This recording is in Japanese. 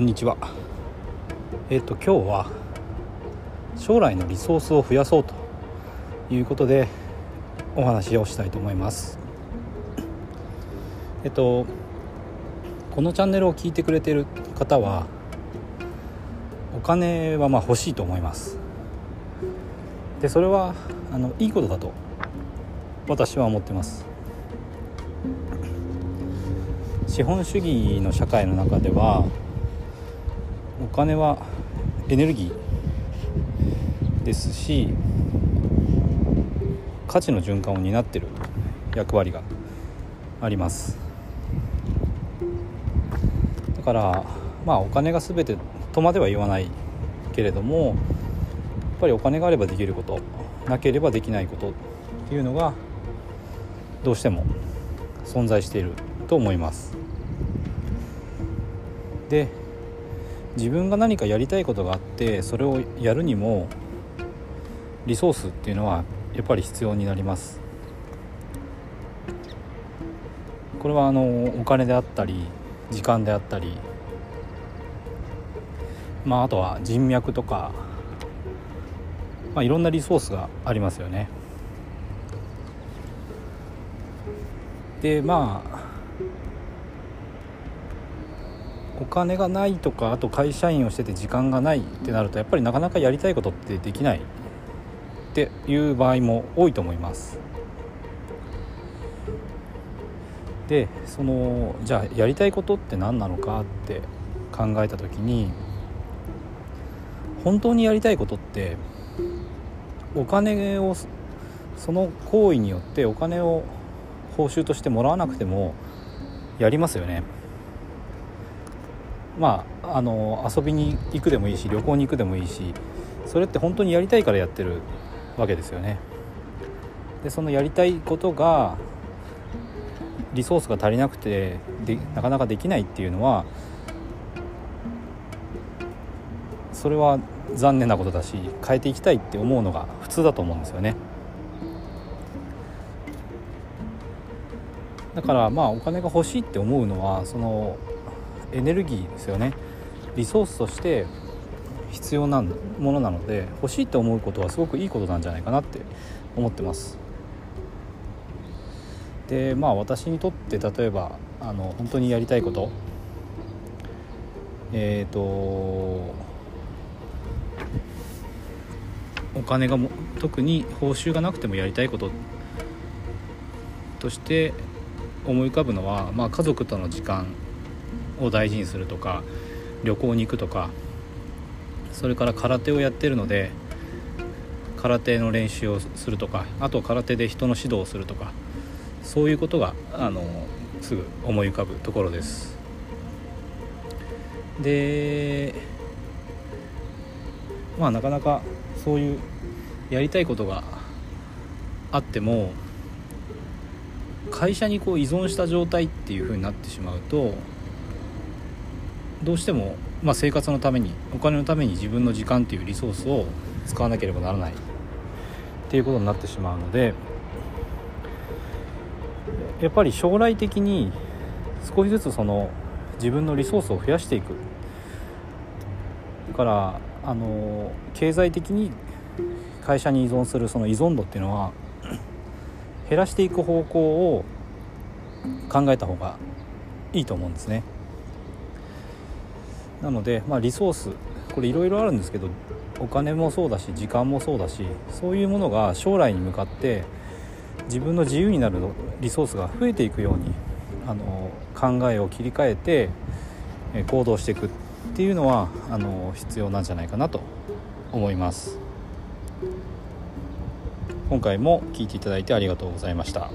こんにちは。えっ、と今日は将来のリソースを増やそうということでお話をしたいと思います。えっ、とこのチャンネルを聞いてくれてる方はお金はまあ欲しいと思います。でそれはあのいいことだと私は思ってます。資本主義の社会の中ではお金はエネルギーですし価値の循環を担ってる役割があります。だからまあお金が全てとまでは言わないけれどもやっぱりお金があればできることなければできないことっていうのがどうしても存在していると思います。で自分が何かやりたいことがあってそれをやるにもリソースっていうのはやっぱり必要になります。これはあのお金であったり時間であったりまああとは人脈とか、まあ、いろんなリソースがありますよね。でまあお金がないとかあと会社員をしてて時間がないってなるとやっぱりなかなかやりたいことってできないっていう場合も多いと思います。でそのじゃあやりたいことって何なのかって考えた時に本当にやりたいことってお金をその行為によってお金を報酬としてもらわなくてもやりますよね。まああの遊びに行くでもいいし旅行に行くでもいいしそれって本当にやりたいからやってるわけですよね。でそのやりたいことがリソースが足りなくてでなかなかできないっていうのはそれは残念なことだし変えていきたいって思うのが普通だと思うんですよね。だからまあお金が欲しいって思うのはそのエネルギーですよね。リソースとして必要なものなので欲しいと思うことはすごくいいことなんじゃないかなって思ってます。でまあ私にとって例えばあの本当にやりたいこと。えっ、ー、とお金がも特に報酬がなくてもやりたいこと。として思い浮かぶのは、まあ、家族との時間。を大事にするとか旅行に行くとかそれから空手をやってるので空手の練習をするとかあと空手で人の指導をするとかそういうことがあのすぐ思い浮かぶところです。でまあなかなかそういうやりたいことがあっても会社にこう依存した状態っていう風になってしまうとどうしても、まあ、生活のためにお金のために自分の時間っていうリソースを使わなければならないっていうことになってしまうのでやっぱり将来的に少しずつその自分のリソースを増やしていくだからあの経済的に会社に依存するその依存度っていうのは減らしていく方向を考えた方がいいと思うんですね。なので、まあ、リソースこれいろいろあるんですけどお金もそうだし時間もそうだしそういうものが将来に向かって自分の自由になるリソースが増えていくようにあの考えを切り替えて行動していくっていうのはあの必要なんじゃないかなと思います今回も聴いていただいてありがとうございました。